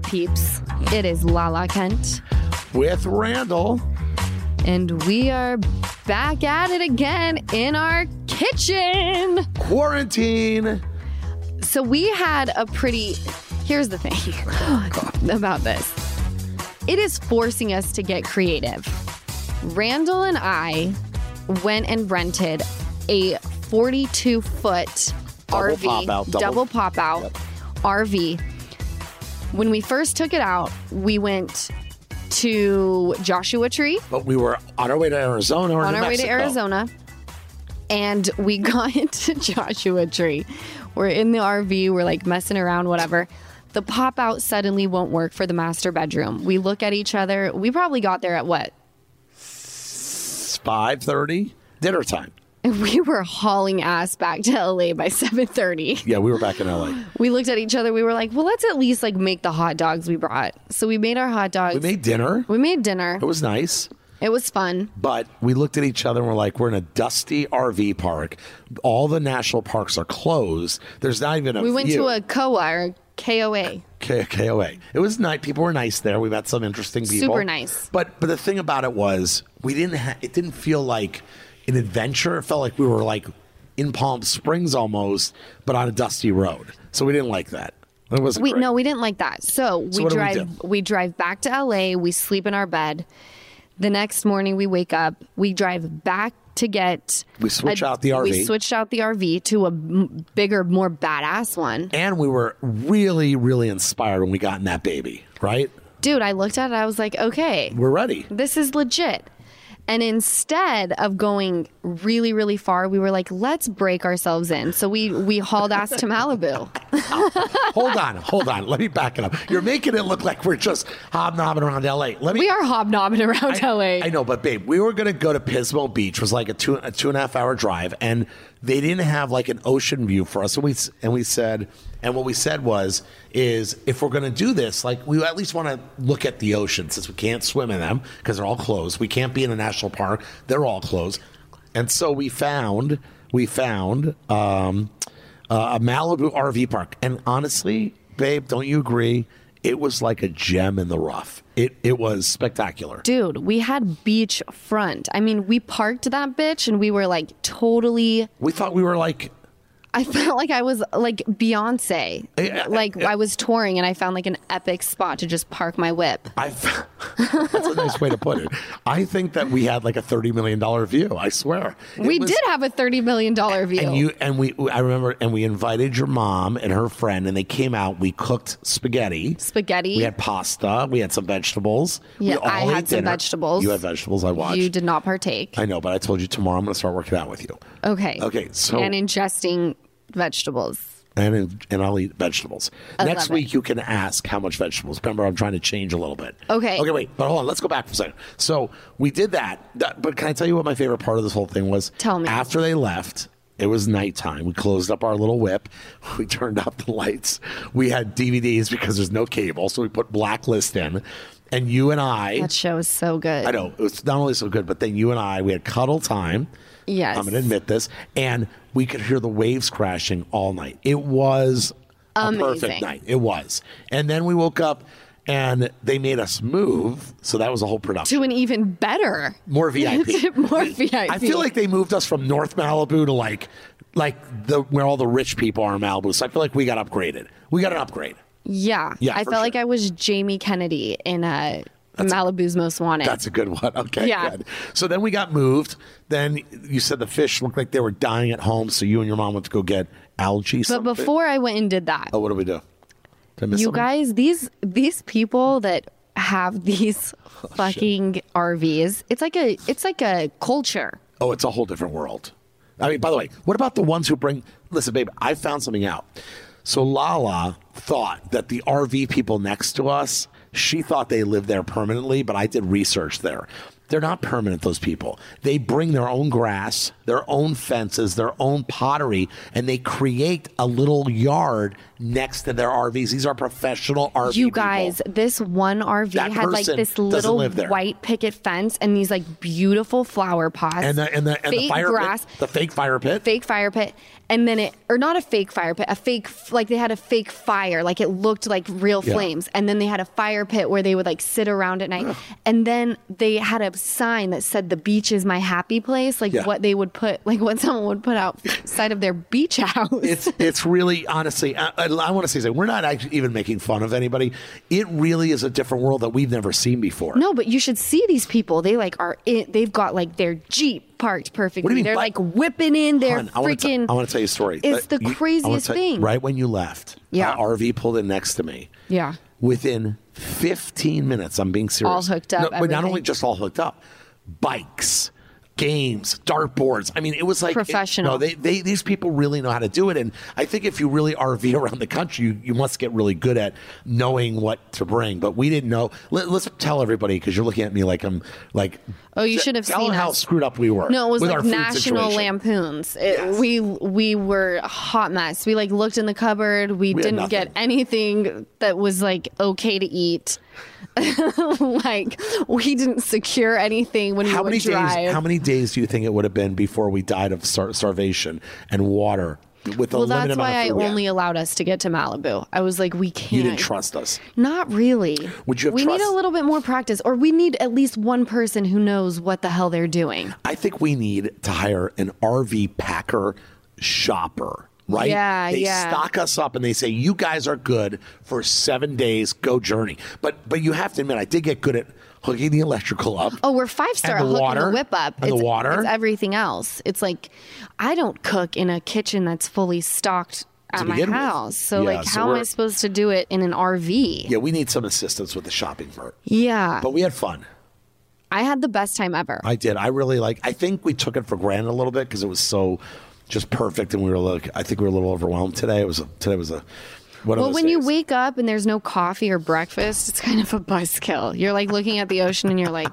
Peeps. It is Lala Kent, With Randall. and we are back at it again in our kitchen. Quarantine. So we had a pretty. Here's the thing about this it is forcing us to get creative. Randall and I went and rented a 42 foot RV, pop out, double- double pop out Yep. RV. When we first took it out, we went to Joshua Tree But we were on our way to Arizona or on our way to Arizona, and we got into Joshua Tree. We're in the RV, we're like messing around, whatever. The pop out suddenly won't work for the master bedroom. We look at each other. We probably got there at what? 5.30. Dinner time. We were hauling ass back to LA by 7:30. Yeah, we were back in LA. We looked at each other. We were like, "Well, let's at least like make the hot dogs we brought." So we made our hot dogs. We made dinner. we made dinner. It was nice. It was fun. But we looked at each other and we're like, we're in a dusty RV park. All the national parks are closed. There's not even a We went view. to a KOA or KOA. K- KOA. It was nice. People were nice there. We met some interesting people. Super nice. But but the thing about it was we didn't. Ha- it didn't feel like an adventure. It felt like we were like in Palm Springs almost, but on a dusty road. So we didn't like that. It was We no, we didn't like that. So we we drive do? we, drive back to LA, we sleep in our bed. The next morning we wake up, we drive back to get We switch out the RV. We switched out the RV to a m- bigger, more badass one. and we were really really inspired when we got in that baby. Right? Dude, I looked at it, I was like, okay, We're ready. this is legit. And instead of going really, really far, we were like, let's break ourselves in. So we we hauled ass to Malibu. hold on, hold on. Let me back it up. You're making it look like we're just hobnobbing around LA. Let me We are hobnobbing around LA. I know, but babe, we were gonna go to Pismo Beach. It was like a two a two and a half hour drive, and they didn't have like an ocean view for us. And we and we said, and what we said was, is if we're gonna do this, like we at least want to look at the ocean since we can't swim in them because they're all closed. We can't be in a national park; they're all closed. And so we found we found um, uh, a Malibu RV park, and honestly, babe, don't you agree? It was like a gem in the rough. It it was spectacular. Dude, we had beach front. I mean, we parked that bitch and we were like totally. We thought we were like, I felt like I was like Beyonce. Yeah, Like yeah. I was touring and I found like an epic spot to just park my whip. I. that's a nice way to put it. I think that we had like a thirty million dollar view. I swear. It We was- did have a $30 million view. And you and we. I remember, and we invited your mom and her friend, and they came out. We cooked spaghetti. Spaghetti. We had pasta. We had some vegetables. We Yeah, all I had some dinner. vegetables. You had vegetables. I watched. You did not partake. I know, but I told you tomorrow I'm going to start working out with you. okay. Okay, so- And ingesting vegetables. and and I'll eat vegetables. I Next love week it. you can ask how much vegetables. Remember, I'm trying to change a little bit. Okay. Okay, wait, but hold on. Let's go back for a second. So we did that, that- but can I tell you what my favorite part of this whole thing was? Tell me. After they left. It was nighttime. We closed up our little whip. We turned off the lights. We had DVDs because there's no cable, so we put Blacklist in. And you and I, That show is so good. I know it was not only so good, but then you and I, we had cuddle time. Yes. I'm going to admit this, and we could hear the waves crashing all night. It was a perfect night. It was, and then we woke up, and they made us move. So that was a whole production. To an even better. More VIP. More VIP. I feel like they moved us from North Malibu to like, like the where all the rich people are in Malibu. So I feel like we got upgraded. We got an upgrade. Yeah. Yeah, I felt like. I was Jamie Kennedy in uh, Malibu's Most Wanted. That's a good one. Okay. Yeah. Good. So then we got moved. Then you said the fish looked like they were dying at home. So you and your mom went to go get algae. but something. before I went and did that, oh, what do we do? Did you something? guys, these these people that have these Oh, fucking RVs, it's like a it's like a culture. Oh, it's a whole different world. I mean, by the way, what about the ones who bring? Listen, babe, I found something out. So Lala thought that the RV people next to us, she thought they lived there permanently, but I did research there. They're not permanent, those people. They bring their own grass, their own fences, their own pottery, and they create a little yard next to their RVs. These are professional RV You people. guys, this one RV That had like this little white picket fence and these like beautiful flower pots and the and the and the fake fire grass, pit, the fake fire pit. fake fire pit, and then it or not a fake fire pit, a fake like they had a fake fire, like it looked like real Yeah. flames, and then they had a fire pit where they would like sit around at night, and then they had a sign that said the beach is my happy place, like Yeah. what they would put, like what someone would put outside of their beach house. it's it's really honestly I, want to say. We're not actually even making fun of anybody. It really is a different world that we've never seen before. No, but you should see these people. They like are in, they've got like their Jeep parked perfectly. What do you mean, They're like whipping in their Hon, freaking. I want to tell you a story. It's Uh, the you- craziest thing. Right when you left, Yeah. RV pulled in next to me. Yeah. Within 15 minutes, I'm being serious. All hooked up, No, but not only just all hooked up, bikes, games, dartboards. I mean, it was like it- Professional. no, they, they these people really know how to do it, and I think if you really RV around the country, you, you must get really good at knowing what to bring. But we didn't know. Let, us tell everybody because you're looking at me like I'm like. Oh, you should have tell seen how us. screwed up we were. No, it was with like our National. Lampoons. It, Yes. We we were a hot mess. We like looked in the cupboard. We, We didn't get anything that was like okay to eat. like we didn't secure anything when How we many would drive. days? How many days do you think it would have been before we died of star- starvation and water with well, limited that's amount why of I food we had? only allowed us to get to Malibu. I was like, we can't. You didn't trust us. Not really. Would you have we need a little bit more practice, or we need at least one person who knows what the hell they're doing. I think we need to hire an RV packer shopper. Right? Yeah, they yeah. stock us up and they say, You guys are good for seven days, go journey. But but you have to admit, I did get good at hooking the electrical up. Oh, we're five star hooking water? the whip up. And the water? It's everything else. It's like I don't cook in a kitchen that's fully stocked at my begin with. house. So Yeah, like, so how am I supposed to do it in an RV? Yeah, we need some assistance with the shopping part. Yeah, But we had fun. I had the best time ever. I did. I really like. I think we took it for granted a little bit because it was so just perfect, and we were like, I think we were a little overwhelmed today. It was a, today was a well, when you wake up and there's no coffee or breakfast, it's kind of a buzzkill. You're like looking at the ocean and you're like,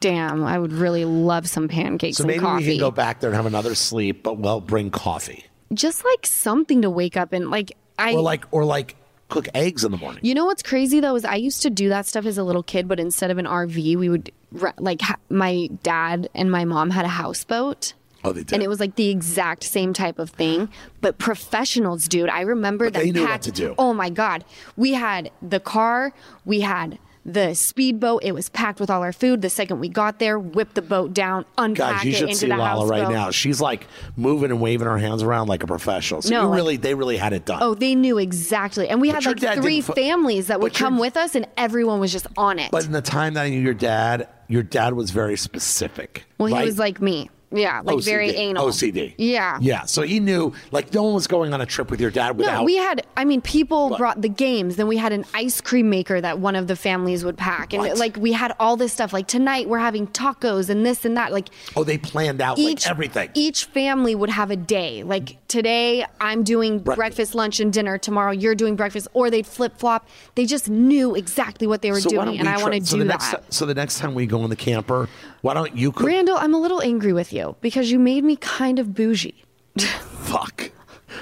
damn, I would really love some pancakes So and maybe coffee. we can go back there and have another sleep, but well, bring coffee Just like something to wake up and like I or like or like cook eggs in the morning. You know what's crazy though is I used to do that stuff as a little kid, but instead of an RV, we would like ha- my dad and my mom had a houseboat. Oh, they did. And it was like the exact same type of thing, but professionals, dude. I remember But that. they knew what to do. Oh my god, we had the car, we had the speedboat. It was packed with all our food. The second we got there, whipped the boat down, unpack Guys, you it should into see the Lala right now. She's like moving and waving her hands around like a professional. So No, you like- really, they really had it done. Oh, they knew exactly. And we But had like three fo- families that would come with us, and everyone was just on it. But in the time that I knew your dad, your dad was very specific. well, he was like me. Yeah, like very anal. OCD. Yeah. Yeah. So he knew, like, no one was going on a trip with your dad without. No, we had. I mean, people What? brought the games. Then we had an ice cream maker that one of the families would pack, and What? like we had all this stuff. Like tonight, we're having tacos and this and that. Like oh, they planned out each like everything. Each family would have a day. Like today, I'm doing Breakfast. breakfast, lunch, and dinner. Tomorrow, you're doing breakfast, or they'd flip flop. They just knew exactly what they were so doing, and I want to so do that. next, So the next time we go in the camper, why don't you cook? Randall, I'm a little angry with you because you made me kind of bougie. Fuck.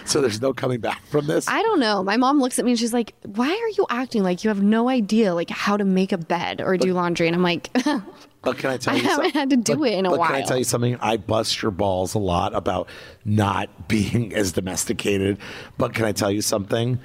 So there's no coming back from this. I don't know. My mom looks at me and she's like, "Why are you acting like you have no idea like how to make a bed or do laundry?" And I'm like, But can I tell you? I haven't had to do But- it in a but Can I tell you something? I bust your balls a lot about not being as domesticated. But can I tell you something?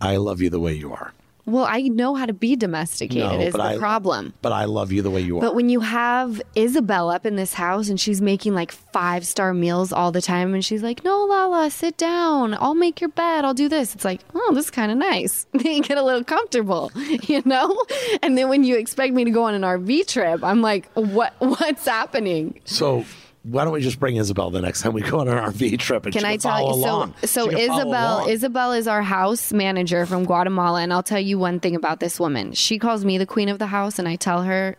I love you the way you are. "Well, I know how to be domesticated. is but the I, problem." But I love you the way you are. But when you have Isabel up in this house and she's making like five star meals all the time, and she's like, "No, Lala, sit down. I'll make your bed. I'll do this." It's like, "Oh, this is kind of nice." Then you get a little comfortable, you know. And then when you expect me to go on an RV trip, I'm like, "What? What's happening?" so why don't we just bring Isabel the next time we go on an RV trip and Can I can tell you? along. So, so She can follow Isabel. Isabel is our house manager from Guatemala, and I'll tell you one thing about this woman. She calls me the queen of the house, and I tell her,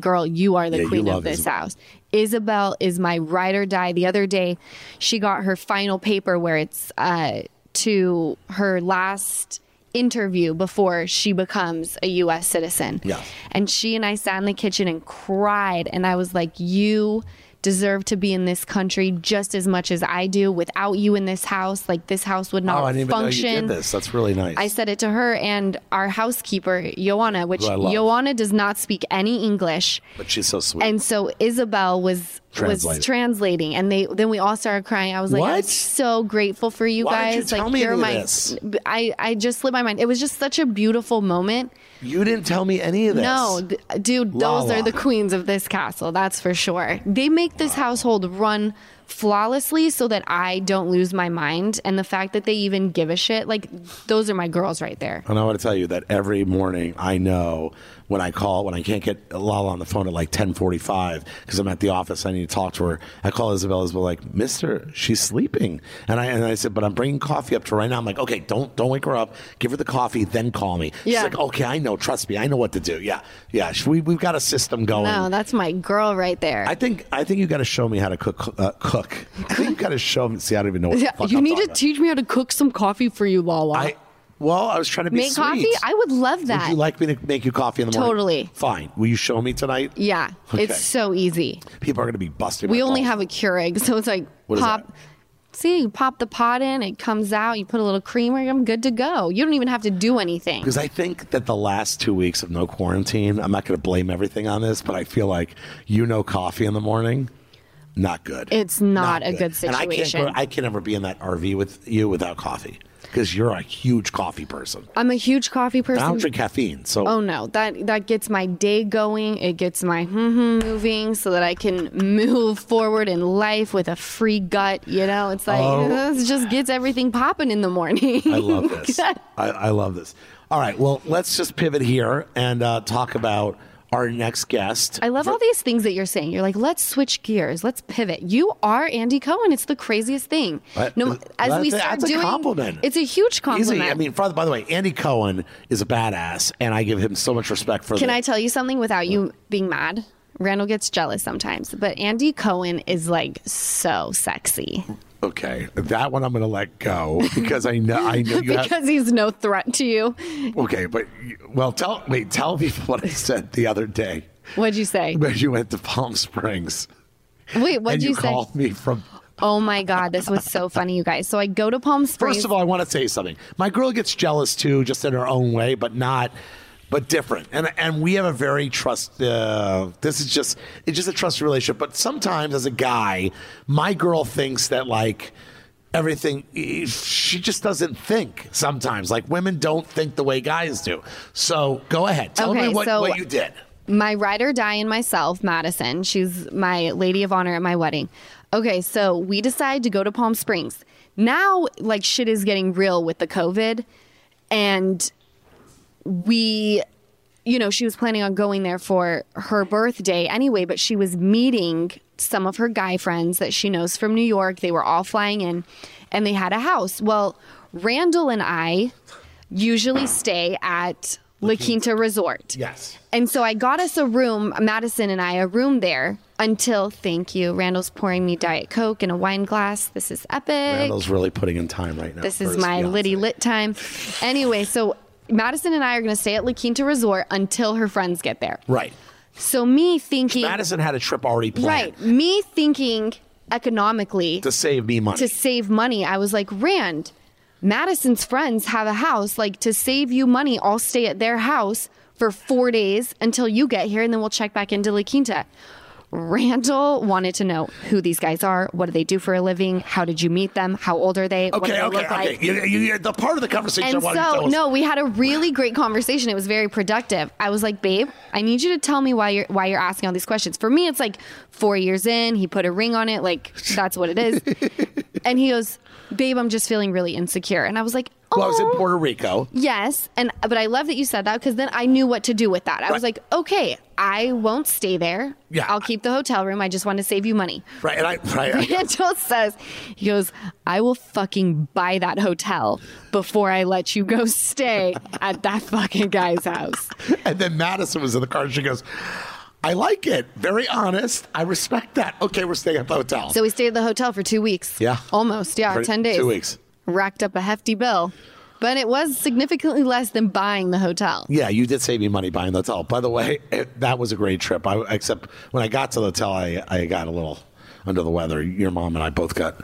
"Girl, you are the Yeah, queen of this Isabel. house." Isabel is my ride or die. The other day, she got her final paper where it's uh, to her last interview before she becomes a US citizen. Yeah. And she and I sat in the kitchen and cried and I was like, "You deserve to be in this country just as much as I do. Without you in this house, like this house would oh, not oh, I didn't function." even know you did this. That's really nice. I said it to her and our housekeeper, Joanna, which Joanna does not speak any English. but she's so sweet. And so Isabel was Translating. was translating and they then we all started crying. I was like, I'm so grateful for you Why you guys. tell like me you're my this? I I just slipped my mind. It was just such a beautiful moment. You didn't tell me any of this. No, th- dude, those Lala. are the queens of this castle. That's for sure. They make this household run flawlessly so that I don't lose my mind. And the fact that they even give a shit, like those are my girls right there. And I want to tell you that every morning I know when I call when I can't get Lala on the phone at like ten forty five because I'm at the office I need to talk to her. I call Isabel Isabel like Mister, she's sleeping, and I and I said, but I'm bringing coffee up to her right now. I'm like, okay, don't don't wake her up. Give her the coffee, then call me. She's Yeah. like, okay, I know. Trust me, I know what to do. Yeah, yeah. We we've got a system going. No, that's my girl right there. I think I think you got to show me how to cook. Uh, cook. I think you got to show me. See, I don't even know what. Yeah, the fuck you I'm need to about. teach me how to cook some coffee for you, Lala. I well, I was trying to be Make sweet. coffee? I would love that. Would you like me to make you coffee in the morning? Totally. Fine. Will you show me tonight? yeah, Okay. it's so easy. People are going to be busting. We my only balls. have a Keurig, so it's like What is pop. that? See, you pop the pot in, it comes out. You put a little creamer, I'm good to go. You don't even have to do anything. because I think that the last two weeks of no quarantine, I'm not going to blame everything on this, but I feel like you know coffee in the morning, not good. It's not a good And I can't. situation. I can never be in that RV with you without coffee because you're a huge coffee person. I'm a huge coffee I person. don't drink caffeine, so Oh no, that that gets my day going. It gets my hmm moving so that I can move forward in life with a free gut. You know, it's like Oh. this just gets everything popping in the morning. I love this. I, I love this. All right, well, let's just pivot here and uh, talk about our next guest. I love all these things that you're saying. You're like, let's switch gears, let's pivot. You are Andy Cohen. It's the craziest thing. What? No, as we start doing, compliment. it's a huge Easy. compliment. I mean, by, by the way, Andy Cohen is a badass, and I give him so much respect for. Can the, I tell you something without you being mad? Randall gets jealous sometimes, but Andy Cohen is like so sexy Okay, that one I'm going to let go because I know I know you have. because he's no threat to you. Okay, but well, tell wait, tell people what I said the other day What'd you say? when you went to Palm Springs Wait, what'd you, you, say? called me from. Oh my God, this was so funny, you guys. So I go to Palm Springs. First of all, I want to say something. My girl gets jealous too, just in her own way, but not. But different, and and we have a very trust. Uh, this is just it's just a trust relationship. But sometimes, as a guy, my girl thinks that like everything she just doesn't think sometimes like women don't think the way guys do so go ahead tell Okay, me what, so- what you did my ride or die and myself, Madison, she's my lady of honor at my wedding. Okay, so we decide to go to Palm Springs. Now, like, shit is getting real with the COVID. And we, you know, she was planning on going there for her birthday anyway, but she was meeting some of her guy friends that she knows from New York. They were all flying in and they had a house. Well, Randall and I usually stay at La Quinta Resort. yes And so I got us a room, Madison and I, a room there until, thank you, Randall's pouring me Diet Coke in a wine glass. This is epic. Randall's really putting in time right now This is my litty lit time. Anyway, so Madison and I are going to stay at La Quinta Resort until her friends get there. right So me thinking, madison had a trip already planned right, me thinking economically to save me money to save money, I was like, Rand, Madison's friends have a house. Like to save you money, I'll stay at their house for four days until you get here, and then we'll check back into La Quinta. Randall wanted to know who these guys are. What do they do for a living? How did you meet them? How old are they? what do okay they okay okay like? you, you, the part of the conversation And I wanted to so, no, we had a really great conversation. It was very productive. I was like, babe, I need you to tell me why you're why you're asking all these questions. For me, it's like four years in, he put a ring on it, like that's what it is. and he goes, babe, I'm just feeling really insecure. And I was like, oh, well, I was in oh, Puerto Rico yes. And but I love that you said that because then I knew what to do with that. I was like, okay, I won't stay there. Yeah. I'll keep the hotel room. I just want to save you money. right and I right I- Randall says, he goes, I will fucking buy that hotel before I let you go stay at that fucking guy's house. and then Madison was in the car and she goes I like it very honest I respect that okay we're staying at the hotel So we stayed at the hotel for two weeks. Yeah. Almost, yeah, For 10 days. two weeks Racked up a hefty bill. But it was significantly less than buying the hotel. Yeah, you did save me money buying the hotel. By the way, it, that was a great trip. I, except when I got to the hotel, I, I got a little under the weather. Your mom and I both got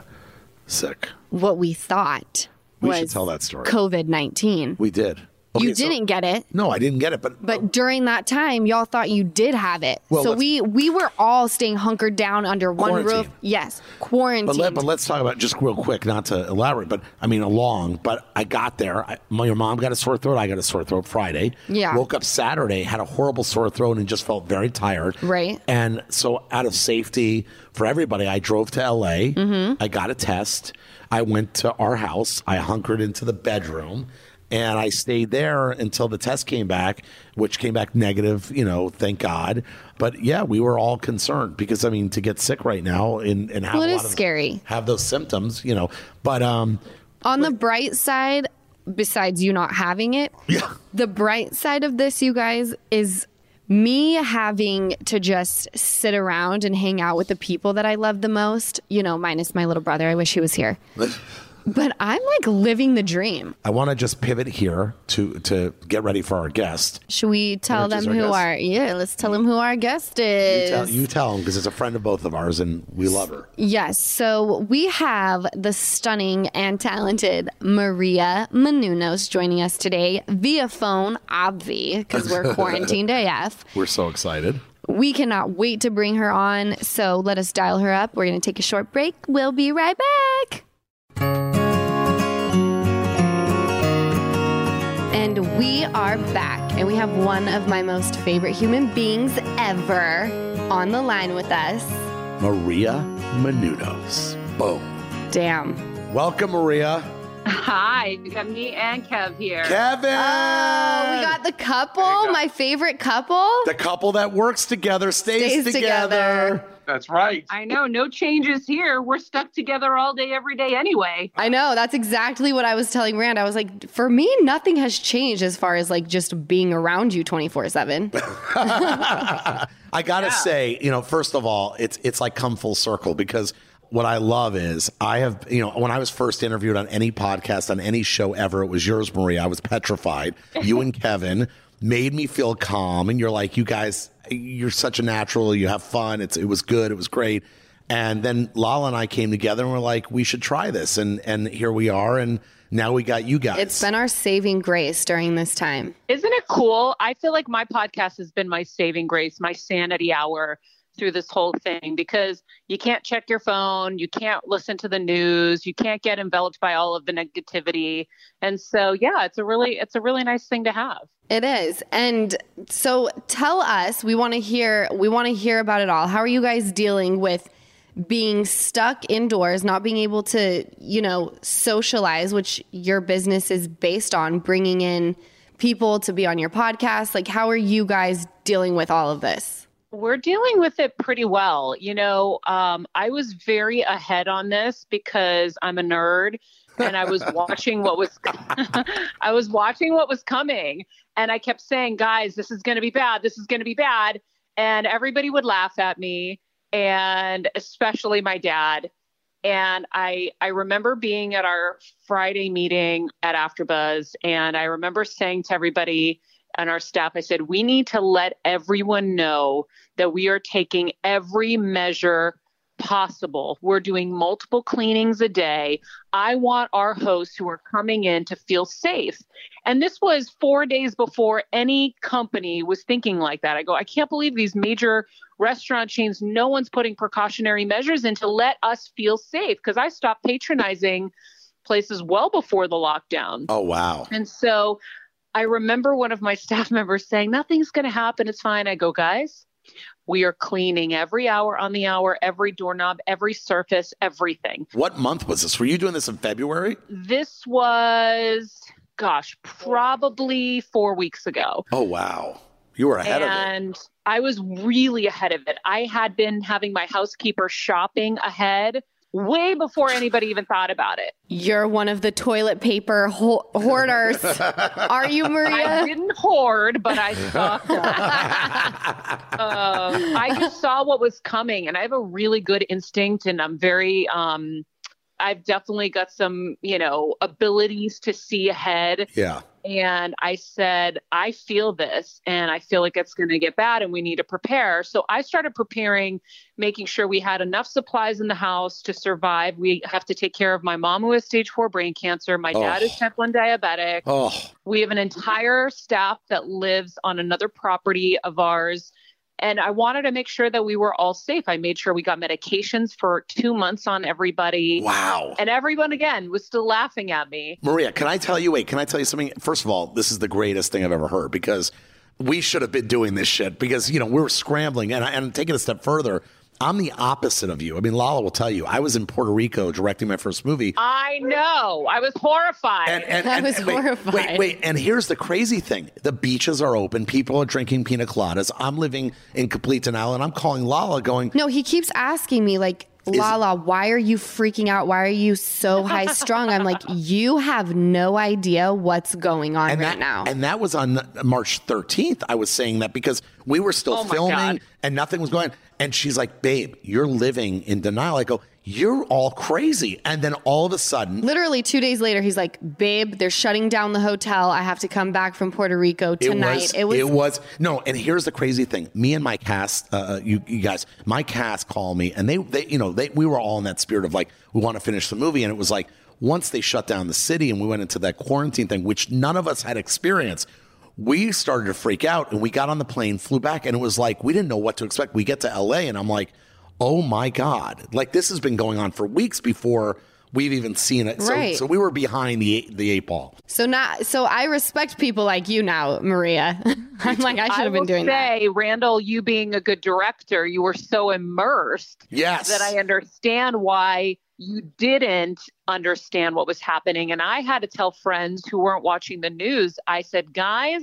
sick. What we thought We was should tell that story. COVID 19. We did. You Okay, so- didn't get it. No, I didn't get it. But But during that time, y'all thought you did have it. Well, so we we were all staying hunkered down under one roof. Yes, quarantine. But, let, but let's talk about just real quick, not to elaborate, but I mean, along. But I got there. I, my your mom got a sore throat. I got a sore throat Friday. Yeah. Woke up Saturday, had a horrible sore throat, and just felt very tired. Right. And so, out of safety for everybody, I drove to LA. Mm-hmm. I got a test. I went to our house. I hunkered into the bedroom. And I stayed there until the test came back, which came back negative, you know, thank God. But yeah, we were all concerned because I mean, to get sick right now and, and have Well, it a is lot of- scary. have those symptoms, you know. But um, On the bright side, besides you not having it, yeah, the bright side of this, you guys, is me having to just sit around and hang out with the people that I love the most, you know, minus my little brother. I wish he was here. But I'm like living the dream. I want to just pivot here to to get ready for our guest. Should we tell Which them our who guest? our yeah, let's tell them who our guest is. You tell, you tell him because it's a friend of both of ours and we love her. Yes. So we have the stunning and talented Maria Menounos joining us today via phone, obvi, because we're quarantined AF. We're so excited. We cannot wait to bring her on. So let us dial her up. We're going to take a short break. We'll be right back. And we are back, and we have one of my most favorite human beings ever on the line with us. Maria Menounos. Boom. Damn. Welcome, Maria. Hi, we got me and Kev here. Kevin. Oh, we got the couple, my favorite couple. the couple that works together stays, Stays together. together. That's right. I know, no changes here. We're stuck together all day, every day anyway. I know. That's exactly what I was telling Rand. I was like, for me, nothing has changed as far as like just being around you 24 7. I gotta say, you know, first of all, it's it's like come full circle because what I love is I have, you know, when I was first interviewed on any podcast on any show ever, it was yours, Marie. I was petrified. You and Kevin made me feel calm, and you're like, you guys, you're such a natural. You have fun. It's it was good. It was great. And then Lala and I came together and we're like, we should try this, and and here we are, and now we got you guys. It's been our saving grace during this time. Isn't it cool? I feel like my podcast has been my saving grace, my sanity hour through this whole thing because you can't check your phone, you can't listen to the news, you can't get enveloped by all of the negativity. And so yeah, it's a really it's a really nice thing to have. It is. And so tell us, we want to hear we want to hear about it all. How are you guys dealing with being stuck indoors, not being able to, you know, socialize, which your business is based on bringing in people to be on your podcast? Like how are you guys dealing with all of this? We're dealing with it pretty well. You know, um, I was very ahead on this because I'm a nerd and I was watching what was I was watching what was coming and I kept saying, "Guys, this is going to be bad. This is going to be bad." And everybody would laugh at me and especially my dad. And I I remember being at our Friday meeting at AfterBuzz and I remember saying to everybody and our staff, I said, we need to let everyone know that we are taking every measure possible. We're doing multiple cleanings a day. I want our hosts who are coming in to feel safe. And this was four days before any company was thinking like that. I go, I can't believe these major restaurant chains, no one's putting precautionary measures in to let us feel safe because I stopped patronizing places well before the lockdown. oh wow. And so I remember one of my staff members saying, Nothing's going to happen. It's fine. I go, Guys, we are cleaning every hour on the hour, every doorknob, every surface, everything. What month was this? Were you doing this in February? This was, gosh, probably four weeks ago. Oh wow. You were ahead of it. and I was really ahead of it. I had been having my housekeeper shopping ahead way before anybody even thought about it. You're one of the toilet paper ho- hoarders. Are you, Maria? I Maria? didn't hoard, but I stocked up. um, I just saw what was coming, and I have a really good instinct, and I'm very, um, I've definitely got some, you know, abilities to see ahead. Yeah. And I said, I feel this and I feel like it's going to get bad and we need to prepare. So I started preparing, making sure we had enough supplies in the house to survive. We have to take care of my mom who has stage four brain cancer. My dad Oh. is type 1 diabetic. Oh, We have an entire staff that lives on another property of ours. And I wanted to make sure that we were all safe. I made sure we got medications for two months on everybody. wow. And everyone, again, was still laughing at me. Maria, can I tell you, wait, can I tell you something? First of all, this is the greatest thing I've ever heard because we should have been doing this shit because, you know, we were scrambling. And, I- and taking a step further, I'm the opposite of you. I mean, Lala will tell you, I was in Puerto Rico directing my first movie. I know. I was horrified. And, and, I and- was and wait, horrified. Wait, wait, and here's the crazy thing: the beaches are open. People are drinking pina coladas. I'm living in complete denial, and I'm calling Lala, going, No, he keeps asking me like, Lala, why are you freaking out? Why are you so high strung? I'm like, you have no idea what's going on and right that, now. And that was on March 13th. I was saying that because we were still Oh filming God. and nothing was going on. And she's like, babe, you're living in denial. I go, you're all crazy. And then all of a sudden, Literally two days later, he's like, babe, they're shutting down the hotel. I have to come back from Puerto Rico tonight. It was, it was no, and here's the crazy thing. Me and my cast, uh, you, you guys, my cast called me, and they, they, you know, they, we were all in that spirit of like, we want to finish the movie, and it was like once they shut down the city and we went into that quarantine thing, which none of us had experienced. We started to freak out, and we got on the plane, flew back, and it was like we didn't know what to expect. We get to LA, and I'm like, oh my god, like this has been going on for weeks before we've even seen it. So, Right. so we were behind the eight, the eight ball. so not so I respect people like you now, Maria. I'm like, I should have been will doing that. say, Randall, you being a good director, you were so immersed Yes, that I understand why you didn't understand what was happening. And I had to tell friends who weren't watching the news, I said, guys,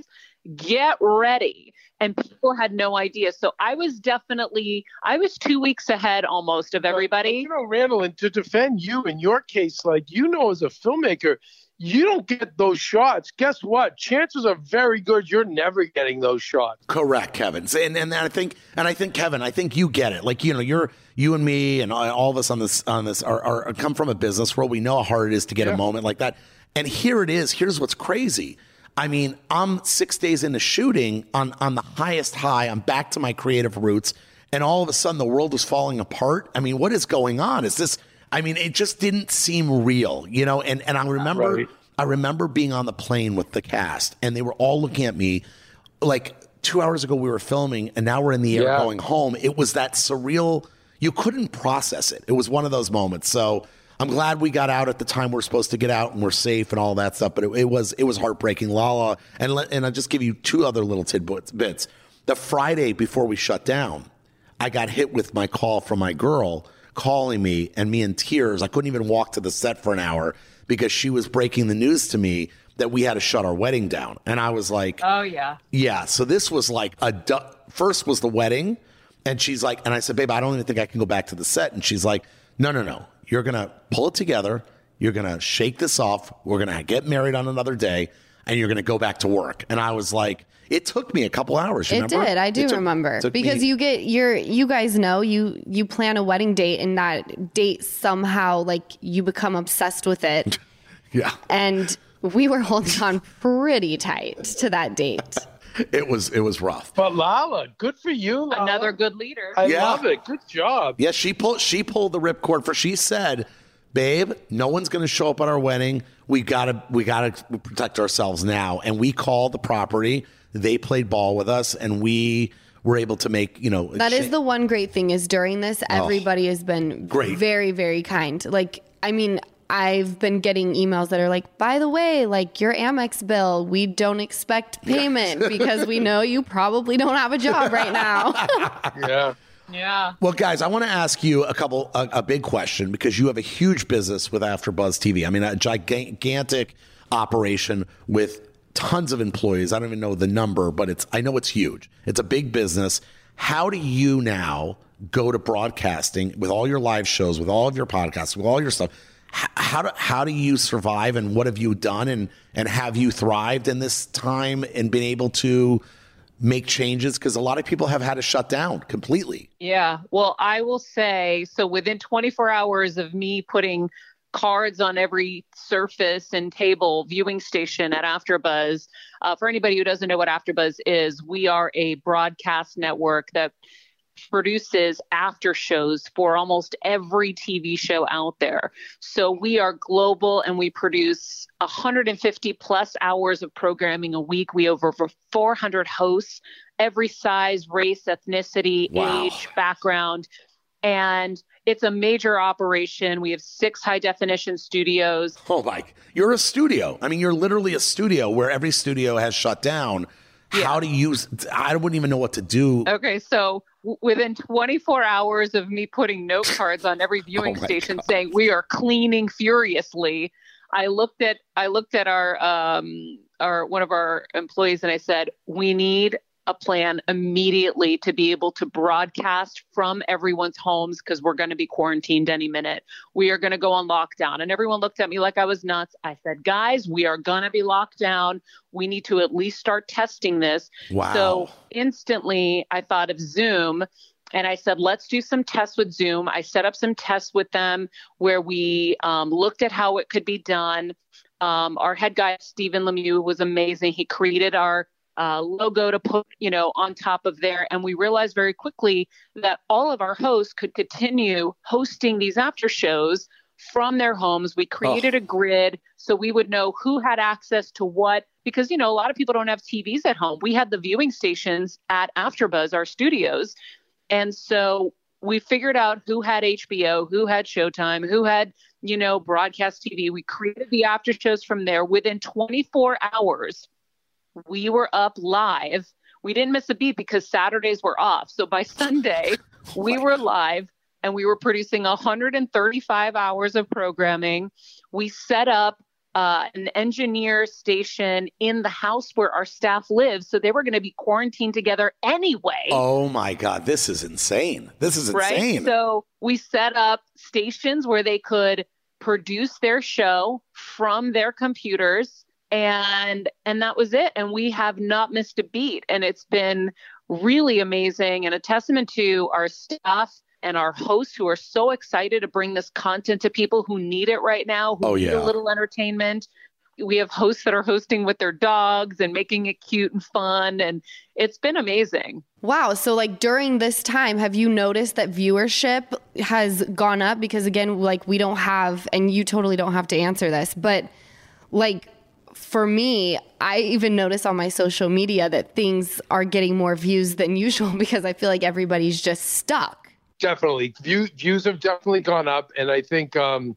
get ready. And people had no idea. So I was definitely, I was two weeks ahead almost of everybody. You know, Randall, and to defend you in your case, like you know, as a filmmaker, you don't get those shots. Guess what? Chances are very good you're never getting those shots. Correct, Kevin. And and I think and I think Kevin, I think you get it. Like you know, you're you and me and all all of us on this on this are, are come from a business world. We know how hard it is to get a moment like that. And here it is. Here's what's crazy. I mean, I'm six days into shooting on on the highest high. I'm back to my creative roots, and all of a sudden the world is falling apart. I mean, what is going on? Is this? I mean, it just didn't seem real, you know. And and I remember. Right. I remember being on the plane with the cast, and they were all looking at me like two hours ago we were filming, and now we're in the air Yeah. going home. It was that surreal. You couldn't process it. It was one of those moments. So I'm glad we got out at the time we're supposed to get out and we're safe and all that stuff. But it, it was it was heartbreaking. Lala, and let, and I'll just give you two other little tidbits. Bits. The Friday before we shut down, I got hit with my call from my girl calling me and me in tears. I couldn't even walk to the set for an hour because she was breaking the news to me that we had to shut our wedding down. And I was like, Oh, yeah. yeah. So this was like a du- first was the wedding, and she's like, and I said, babe, I don't even think I can go back to the set. And she's like, no, no, no. You're gonna pull it together. You're gonna shake this off. We're gonna get married on another day, and you're gonna go back to work. And I was like, it took me a couple hours. It did. I do took- remember because me- you get your you guys know you you plan a wedding date and that date somehow like you become obsessed with it yeah. and we were holding on pretty tight to that date. It was it was rough. But Lala, good for you. Lala. Another good leader. I Yeah. love it. Good job. Yeah, she pulled she pulled the ripcord for she said, "Babe, no one's going to show up at our wedding. We got to we got to protect ourselves now." And we called the property. They played ball with us and we were able to make, you know, That is the one great thing is during this everybody has been Great. very very kind. Like I mean I've been getting emails that are like, by the way, like your Amex bill, we don't expect payment because we know you probably don't have a job right now. Yeah. yeah. Well, guys, I want to ask you a couple, a, a big question because you have a huge business with AfterBuzz TV. I mean, a gigantic operation with tons of employees. I don't even know the number, but it's I know it's huge. It's a big business. How do you now go to broadcasting with all your live shows, with all of your podcasts, with all your stuff? How do how do you survive, and what have you done, and and have you thrived in this time and been able to make changes? Because a lot of people have had to shut down completely. Yeah. Well, I will say so within 24 hours of me putting cards on every surface and table viewing station at AfterBuzz. Uh, for anybody who doesn't know what AfterBuzz is, we are a broadcast network that produces after shows for almost every TV show out there. So we are global and we produce 150 plus hours of programming a week. We have over 400 hosts, every size, race, ethnicity, wow. age, background. And it's a major operation. We have six high definition studios. Oh, Mike, you're a studio. I mean, you're literally a studio where every studio has shut down. Yeah. How to use? I wouldn't even know what to do. Okay, so within 24 hours of me putting note cards on every viewing oh station God. saying we are cleaning furiously, I looked at I looked at our um our one of our employees and I said we need a plan immediately to be able to broadcast from everyone's homes because we're going to be quarantined any minute. We are going to go on lockdown. And everyone looked at me like I was nuts. I said, guys, we are going to be locked down. We need to at least start testing this. Wow. So instantly, I thought of Zoom. And I said, let's do some tests with Zoom. I set up some tests with them where we um, looked at how it could be done. Um, our head guy, Stephen Lemieux, was amazing. He created our uh, logo to put, you know, on top of there. And we realized very quickly that all of our hosts could continue hosting these after shows from their homes. We created oh. a grid so we would know who had access to what because you know a lot of people don't have TVs at home. We had the viewing stations at AfterBuzz, our studios, and so we figured out who had HBO, who had Showtime, who had you know broadcast TV. We created the after shows from there. Within 24 hours, we were up live. We didn't miss a beat because Saturdays were off. So by Sunday, we were live and we were producing 135 hours of programming. We set up uh, an engineer station in the house where our staff lives. So they were going to be quarantined together anyway. Oh my God, this is insane. This is insane. Right? So we set up stations where they could produce their show from their computers and and that was it. And we have not missed a beat. And it's been really amazing and a testament to our staff and our hosts who are so excited to bring this content to people who need it right now who oh, need yeah. a little entertainment. We have hosts that are hosting with their dogs and making it cute and fun. And it's been amazing. Wow. So like during this time have you noticed that viewership has gone up? Because again like we don't have and you totally don't have to answer this but like for me, I even notice on my social media that things are getting more views than usual because I feel like everybody's just stuck. Definitely. View, views have definitely gone up. And I think um,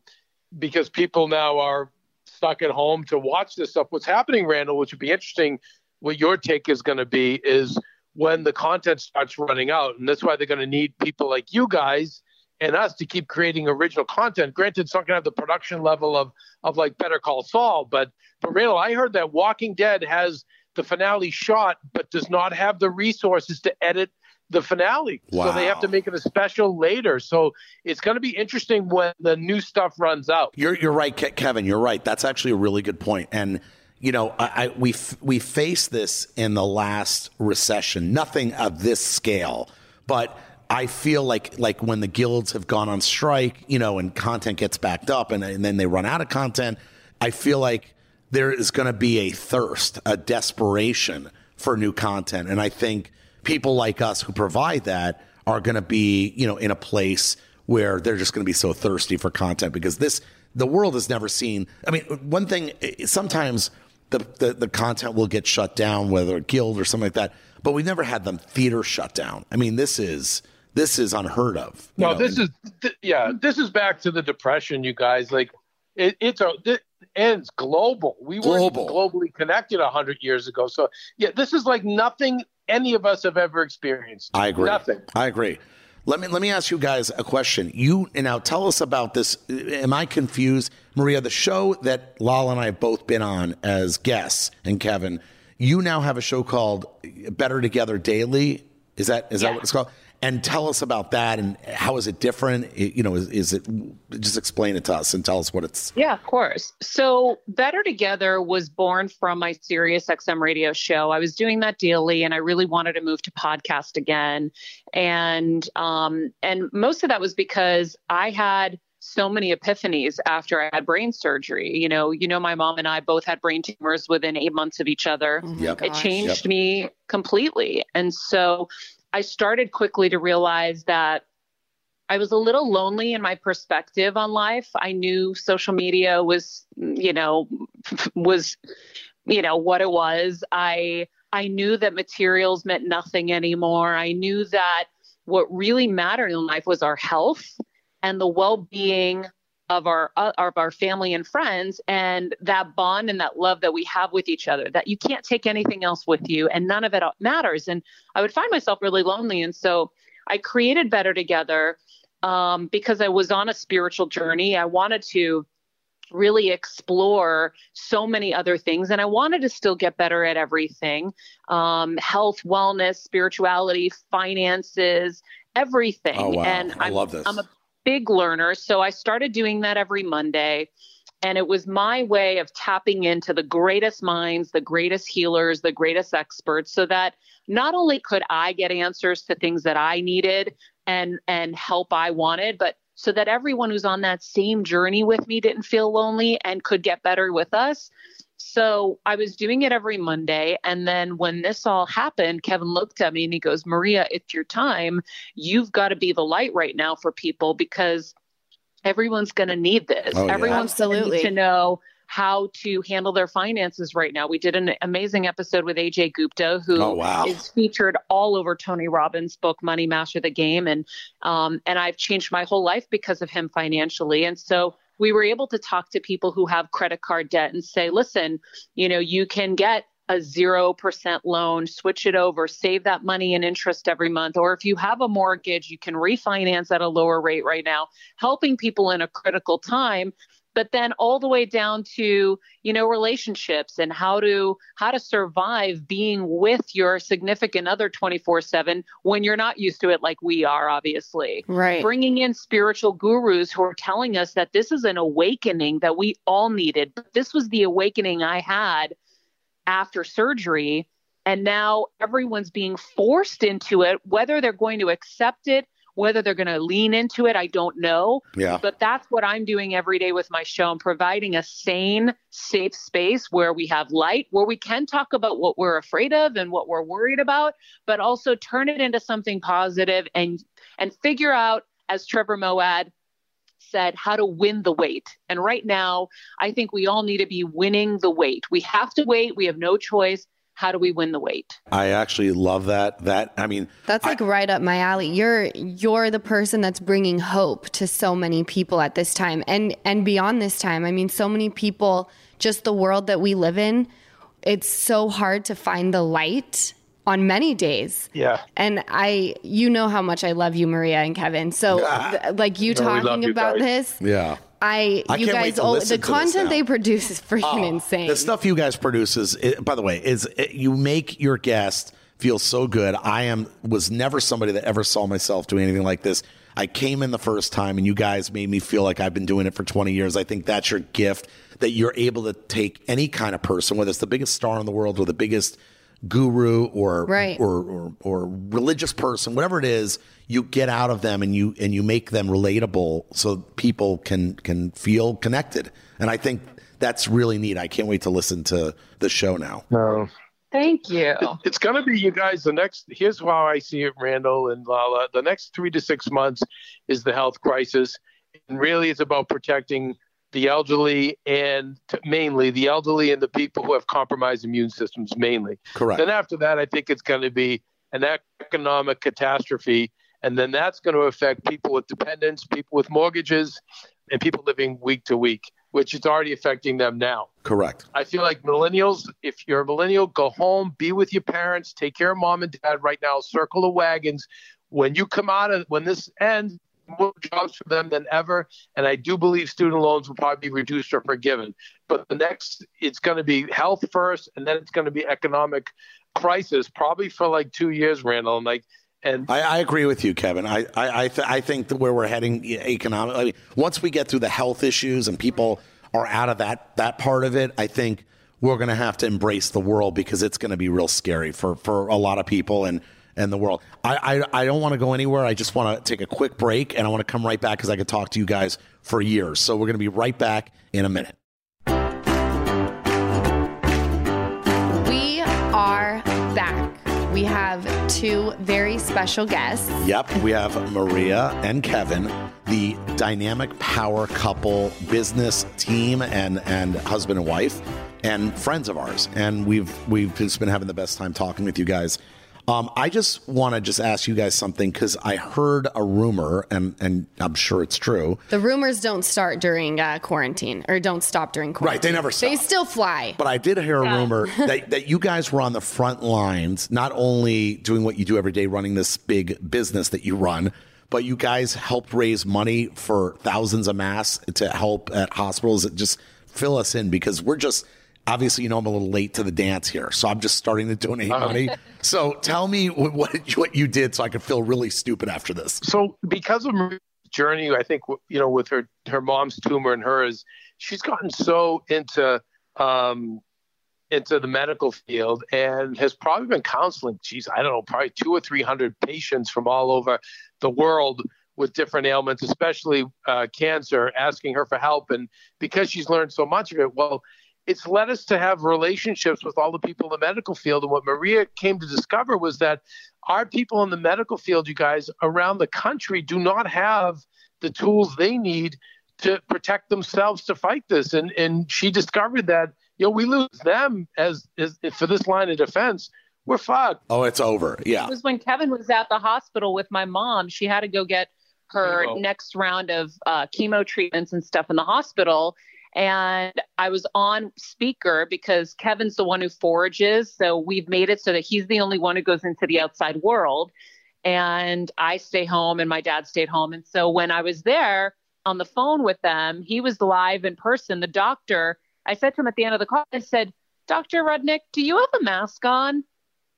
because people now are stuck at home to watch this stuff, what's happening, Randall, which would be interesting, what your take is going to be is when the content starts running out. And that's why they're going to need people like you guys and us to keep creating original content. Granted, it's not going to have the production level of of like Better Call Saul, but for real, I heard that Walking Dead has the finale shot, but does not have the resources to edit the finale. Wow. So they have to make it a special later. So it's going to be interesting when the new stuff runs out. You're you're right, Kevin. You're right. That's actually a really good point. And you know, I, I we we faced this in the last recession. Nothing of this scale, but I feel like like when the guilds have gone on strike, you know, and content gets backed up and, and then they run out of content, I feel like there is going to be a thirst, a desperation for new content. And I think people like us who provide that are going to be, you know, in a place where they're just going to be so thirsty for content because this the world has never seen. I mean, one thing eh, eh, sometimes the, the, the content will get shut down, whether a guild or something like that, but we've never had them theater shut down. I mean, this is this is unheard of. No, know? this is th- yeah, this is back to the depression, you guys. Like it, it's a it ends global. We global. were globally connected hundred years ago. So yeah, this is like nothing any of us have ever experienced. I agree. Nothing. I agree. Let me let me ask you guys a question. You now tell us about this. Am I confused, Maria? The show that Lala and I have both been on as guests, and Kevin, you now have a show called Better Together Daily. Is that is yeah. that what it's called? And tell us about that and how is it different it, you know is, is, it just explain it to us and tell us what it's yeah of course so better together was born from my sirius xm radio show i was doing that daily and i really wanted to move to podcast again and um and most of that was because i had so many epiphanies after I had brain surgery. You know, you know, my mom and I both had brain tumors within eight months of each other. Oh Yep. It gosh. changed me completely. And so I started quickly to realize that I was a little lonely in my perspective on life. I knew social media was, you know, was, you know, what it was. I I knew that materials meant nothing anymore. I knew that what really mattered in life was our health and the well-being of our uh, of our family and friends and that bond and that love that we have with each other that you can't take anything else with you and none of it matters. And i would find myself really lonely. And so i created better together um, because i was on a spiritual journey. I wanted to really explore so many other things and i wanted to still get better at everything um, health wellness spirituality finances everything. Oh wow, and I I'm, love this. I'm a big learner. So I started doing that every Monday. And it was my way of tapping into the greatest minds, the greatest healers, the greatest experts, so that not only could I get answers to things that I needed and and help I wanted, but so that everyone who's on that same journey with me didn't feel lonely and could get better with us. So I was doing it every Monday. And then when this all happened, Kevin looked at me and he goes, Maria, it's your time. You've got to be the light right now for people because everyone's going to need this. Oh, yeah. Everyone's gonna Absolutely. need to know how to handle their finances right now. We did an amazing episode with Ajay Gupta, who is Oh, wow. featured all over Tony Robbins' book Money Master the Game, and um, and I've changed my whole life because of him financially. And so we were able to talk to people who have credit card debt and say, listen, you know, you can get a 0% loan, switch it over, save that money in interest every month. Or if you have a mortgage, you can refinance at a lower rate right now, helping people in a critical time. But then all the way down to, you know, relationships and how to how to survive being with your significant other 24/7 when you're not used to it like we are obviously Right. bringing in spiritual gurus who are telling us that this is an awakening that we all needed. But this was the awakening I had after surgery. And now everyone's being forced into it, whether they're going to accept it, whether they're going to lean into it, I don't know. yeah. But that's what I'm doing every day with my show. I'm providing a sane, safe space where we have light, where we can talk about what we're afraid of and what we're worried about, but also turn it into something positive and and figure out, as Trevor Moawad said, how to win the wait. And right now, I think we all need to be winning the wait. We have to wait. We have no choice. How do we win the wait? I actually love that. That I mean, That's like right up my alley. You're you're the person that's bringing hope to so many people at this time and and beyond this time. I mean, so many people just the world that we live in, it's so hard to find the light on many days. Yeah. And I you know how much I love you Maria and Kevin. So th- like you No, talking about guys. this, yeah. I I you guys oh, the content they produce is freaking oh, insane. The stuff you guys produce is, it, by the way, is it, you make your guest feel so good. I am was never somebody that ever saw myself doing anything like this. I came in the first time, and you guys made me feel like I've been doing it for 20 years. I think that's your gift that you're able to take any kind of person, whether it's the biggest star in the world or the biggest guru or Right. or, or or religious person, whatever it is, you get out of them and you and you make them relatable so people can can feel connected. And I think that's really neat. I can't wait to listen to the show now. No. Thank you. It's going to be you guys. The next here's how I see it, Randall and Lala. The next three to six months is the health crisis, and really it's about protecting the elderly and t- mainly the elderly and the people who have compromised immune systems. Mainly. Correct. Then after that, I think it's going to be an economic catastrophe, and then that's going to affect people with dependents, people with mortgages, and people living week to week, which is already affecting them now. Correct. I feel like millennials, if you're a millennial, go home, be with your parents, take care of mom and dad right now, circle the wagons. When you come out of when this ends, more jobs for them than ever. And I do believe student loans will probably be reduced or forgiven. But the next, it's going to be health first, and then it's going to be economic crisis, probably for like two years, Randall. And like, and I, I agree with you, Kevin. I I I, th- I think that where we're heading economically, I mean, once we get through the health issues and people are out of that that part of it, I think we're going to have to embrace the world because it's going to be real scary for for a lot of people and. In the world. I, I, I don't want to go anywhere. I just want to take a quick break and I want to come right back because I could talk to you guys for years. So we're going to be right back in a minute. We are back. We have two very special guests. Yep, we have Maria and Kevin, the dynamic power couple, business team, and and husband and wife, and friends of ours. And we've we've just been having the best time talking with you guys. Um, I just want to just ask you guys something because I heard a rumor, and and I'm sure it's true. The rumors don't start during uh, quarantine or don't stop during quarantine. Right, they never They still fly. But I did hear a rumor that, that you guys were on the front lines, not only doing what you do every day, running this big business that you run, but you guys helped raise money for thousands of masks to help at hospitals. Just fill us in because we're just obviously, you know, I'm a little late to the dance here, so I'm just starting to donate money. So tell me what what what you did, so I could feel really stupid after this. so because of Maria's journey, I think you know with her her mom's tumor and hers, she's gotten so into um, into the medical field and has probably been counseling. Geez, I don't know, probably two or three hundred patients from all over the world with different ailments, especially uh, cancer, asking her for help. And because she's learned so much of it, well, it's led us to have relationships with all the people in the medical field. And what Maria came to discover was that our people in the medical field, you guys, around the country do not have the tools they need to protect themselves to fight this. And and she discovered that, you know, we lose them as, as for this line of defense, we're fucked. Oh, it's over. Yeah. It was when Kevin was at the hospital with my mom. She had to go get her Chemo. next round of uh, chemo treatments and stuff in the hospital. And I was on speaker because Kevin's the one who forages. So we've made it so that he's the only one who goes into the outside world. And I stay home and my dad stayed home. And so when I was there on the phone with them, he was live in person. The doctor, I said to him at the end of the call, I said, Dr. Rudnick, do you have a mask on?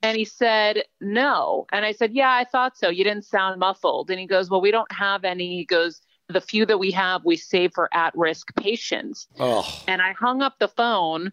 And he said, No. And I said, Yeah, I thought so. You didn't sound muffled. And he goes, Well, we don't have any. He goes, The few that we have, we save for at risk patients. Oh, And I hung up the phone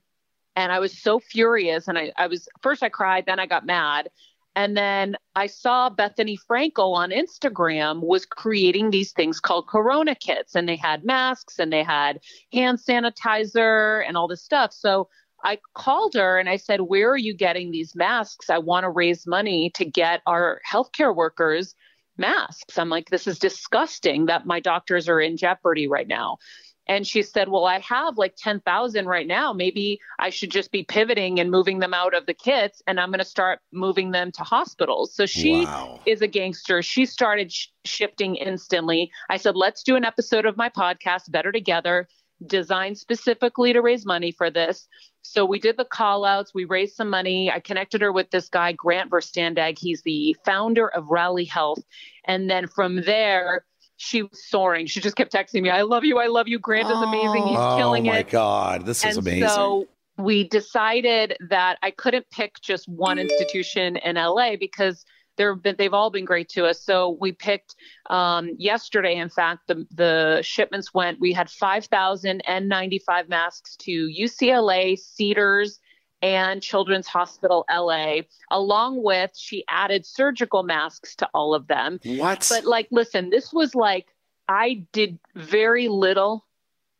and I was so furious. And I, I was, first I cried, then I got mad. And then I saw Bethenny Frankel on Instagram was creating these things called Corona kits, and they had masks and they had hand sanitizer and all this stuff. So I called her and I said, Where are you getting these masks? I want to raise money to get our healthcare workers masks. I'm like, This is disgusting that my doctors are in jeopardy right now. And she said, Well, I have like 10,000 right now. Maybe I should just be pivoting and moving them out of the kits and I'm going to start moving them to hospitals. So she wow. is a gangster. She started sh- shifting instantly. I said, Let's do an episode of my podcast, Better Together, designed specifically to raise money for this. So we did the call outs, we raised some money. I connected her with this guy, Grant Verstandig. He's the founder of Rally Health. And then from there, she was soaring. She just kept texting me, I love you. I love you. Grant is amazing. He's oh killing it. Oh my. God, this is and amazing. so we decided that I couldn't pick just one institution in LA because there have been they've all been great to us. So we picked um, yesterday. In fact, the the shipments went. We had 5,095 masks to UCLA, Cedars, and Children's Hospital LA. Along with she added surgical masks to all of them. what? But like, listen, this was like I did very little.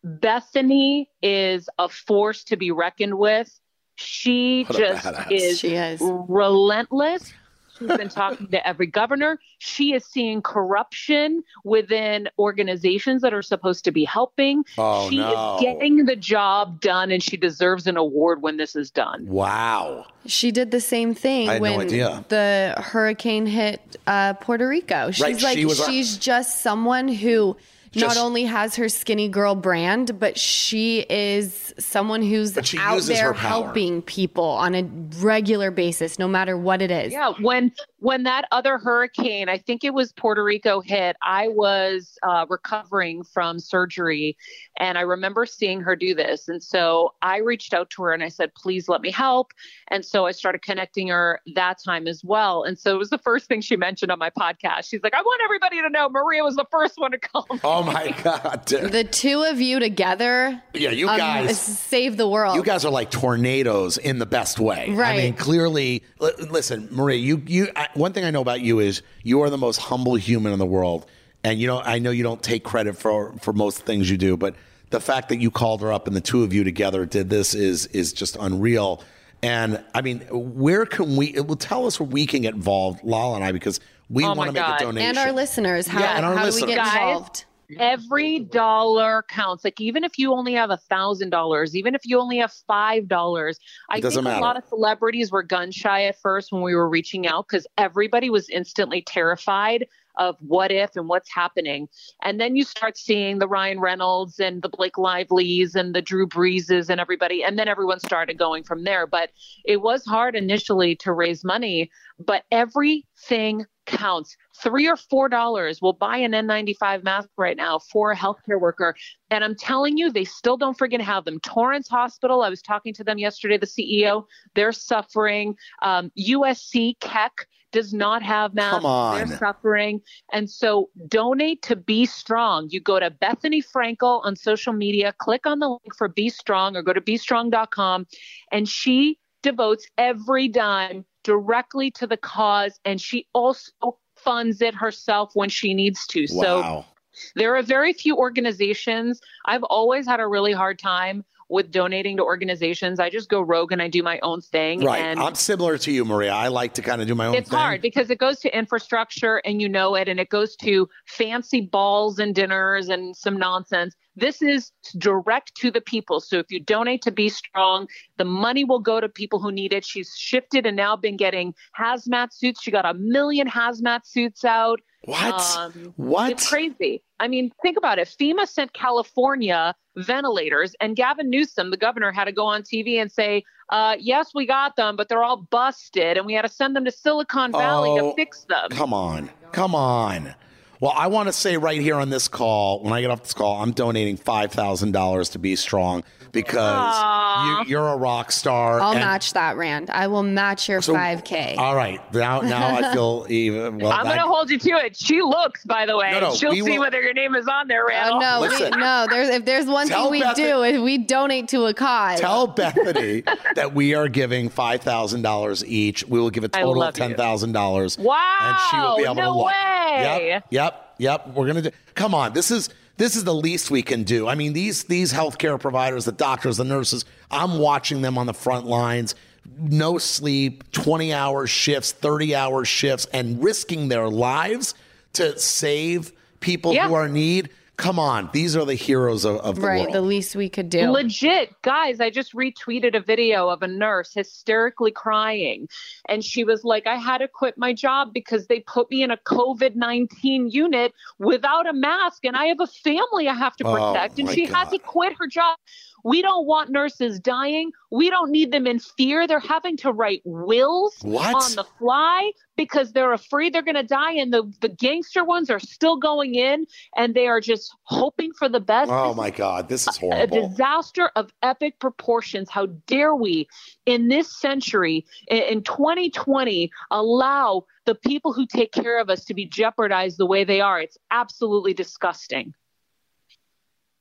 Bethenny is a force to be reckoned with. She What just is She is. relentless. She's been talking to every governor. She is seeing corruption within organizations that are supposed to be helping. Oh, she no. is getting the job done, and she deserves an award when this is done. wow. She did the same thing I had no when idea. the hurricane hit uh, Puerto Rico. She's Right, like she was our- she's just someone who Just- not only has her Skinnygirl brand, but she is someone who's she out there helping people on a regular basis, no matter what it is. Yeah, when when that other hurricane, I think it was Puerto Rico hit, I was uh, recovering from surgery, and I remember seeing her do this, and so I reached out to her and I said, "Please let me help," and so I started connecting her that time as well, and so it was the first thing she mentioned on my podcast. She's like, "I want everybody to know Maria was the first one to call." me." Oh my god. The two of you together. Yeah, you um, guys- save the world. You guys are like tornadoes in the best way. Right. I mean, clearly. li- Listen, Marie. You, you. I, one thing I know about you is you are the most humble human in the world, and you know I know you don't take credit for for most things you do, but the fact that you called her up and the two of you together did this is is just unreal. And I mean, where can we? It will tell us where we can get involved, Lala and I, because we Oh want to make God. a donation. and our listeners. How, Yeah, and our how do we listeners. get Guys, involved? Every dollar counts. Like even if you only have a thousand dollars, even if you only have five dollars, I think doesn't a lot of celebrities were gun shy at first when we were reaching out because everybody was instantly terrified of what if and what's happening. And then you start seeing the Ryan Reynolds and the Blake Lively's and the Drew Breeses and everybody, and then everyone started going from there. But it was hard initially to raise money, but everything counts. Three or four dollars will buy an N95 mask right now for a healthcare worker. And I'm telling you, they still don't friggin' have them. Torrance Hospital, I was talking to them yesterday, the CEO, they're suffering. Um, USC Keck does not have masks. Come on. They're suffering. And so donate to BStrong. You go to Bethenny Frankel on social media, click on the link for BStrong or go to bestrong.com. And she devotes every dime directly to the cause. And she also funds it herself when she needs to. So there are very few organizations. I've always had a really hard time with donating to organizations. I just go rogue and I do my own thing. Right. And I'm similar to you, Maria. I like to kind of do my own thing. it's thing. hard because it goes to infrastructure and you know it, and it goes to fancy balls and dinners and some nonsense. This is direct to the people. So if you donate to BStrong, the money will go to people who need it. She's shifted and now been getting hazmat suits. She got a million hazmat suits out. What? Um, what? It's crazy. I mean, think about it. FEMA sent California ventilators, and Gavin Newsom, the governor, had to go on TV and say, uh, "Yes, we got them, but they're all busted, and we had to send them to Silicon Valley Oh, to fix them." Come on. Come on. Well, I want to say right here on this call, when I get off this call, I'm donating $5,000 to BStrong because you, you're a rock star. I'll match that, Rand. I will match your So- 5K. All right. Now, now I feel even. Well, I'm that- going to hold you to it. She looks, by the way. No, no, She'll see will- whether your name is on there, Rand. Randall. no, we, no. There's if there's one Tell thing we Beth- do is we donate to a cause. Tell Bethenny that we are giving five thousand dollars each. We will give a total of ten thousand dollars. Wow, And she will be able no to look. way. Yep, yep, yep. We're gonna do. Come on, this is this is the least we can do. I mean, these these healthcare providers, the doctors, the nurses. I'm watching them on the front lines. No sleep, 20 hour shifts, 30 hour shifts, and risking their lives to save people Yeah. who are in need. Come on, these are the heroes of, of the right, world. the least we could do. Legit, guys, I just retweeted a video of a nurse hysterically crying. And she was like, I had to quit my job because they put me in a COVID 19 unit without a mask. And I have a family I have to Oh, protect. and my she had to quit her job. We don't want nurses dying. We don't need them in fear. They're having to write wills What? on the fly because they're afraid they're going to die. And the, the gangster ones are still going in and they are just hoping for the best. oh This my God, this is horrible. a horrible. disaster of epic proportions. How dare we, in this century, in, in 2020, allow the people who take care of us to be jeopardized the way they are? It's absolutely disgusting.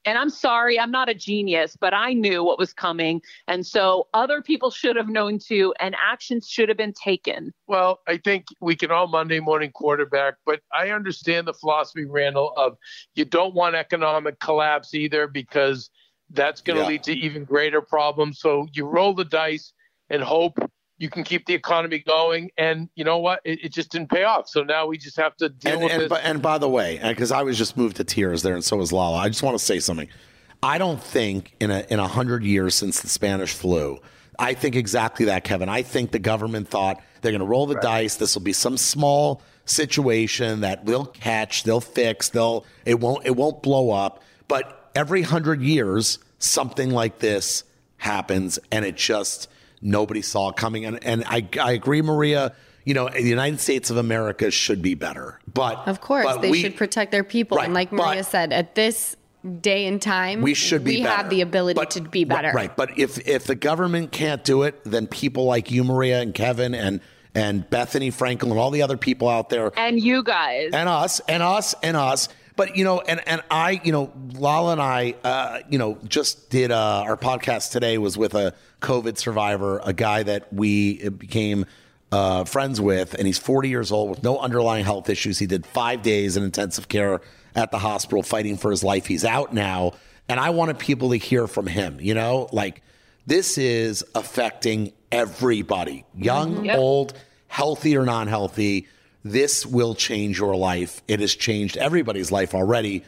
And I'm sorry, I'm not a genius, but I knew what was coming. And so other people should have known too, and actions should have been taken. Well, I think we can all Monday morning quarterback, but I understand the philosophy, Randall, of you don't want economic collapse either because that's going to Yeah. lead to even greater problems. So you roll the dice and hope you can keep the economy going. And you know what? It, it just didn't pay off. So now we just have to deal and, with and, by, and by the way, uh, because I was just moved to tears there, and so was Lala. I just want to say something. I don't think in a in a hundred years since the Spanish flu, I think exactly that, Kevin. I think the government thought they're going to roll the dice. This will be some small situation that they'll catch, they'll fix, they'll it won't it won't blow up. But every hundred years, something like this happens, and it just nobody saw it coming. And and I I agree, Maria. You know, the United States of America should be better, but of course, but they we- should protect their people. Right, and like but- Maria said, at this day and time, we should be we better. have the ability But- to be better. Right, right. But if if the government can't do it, then people like you, Maria, and Kevin, and and Bethenny Frankel, and all the other people out there, And you guys. and us, and us, and us, But you know, and and I, you know, Lala and I, uh, you know, just did uh, our podcast today was with a COVID survivor, a guy that we became uh, friends with, and he's 40 years old with no underlying health issues. He did five days in intensive care at the hospital fighting for his life. He's out now, and I wanted people to hear from him. You know, like this is affecting everybody, young, Yep. old, healthy or non healthy. This will change your life. It has changed everybody's life already,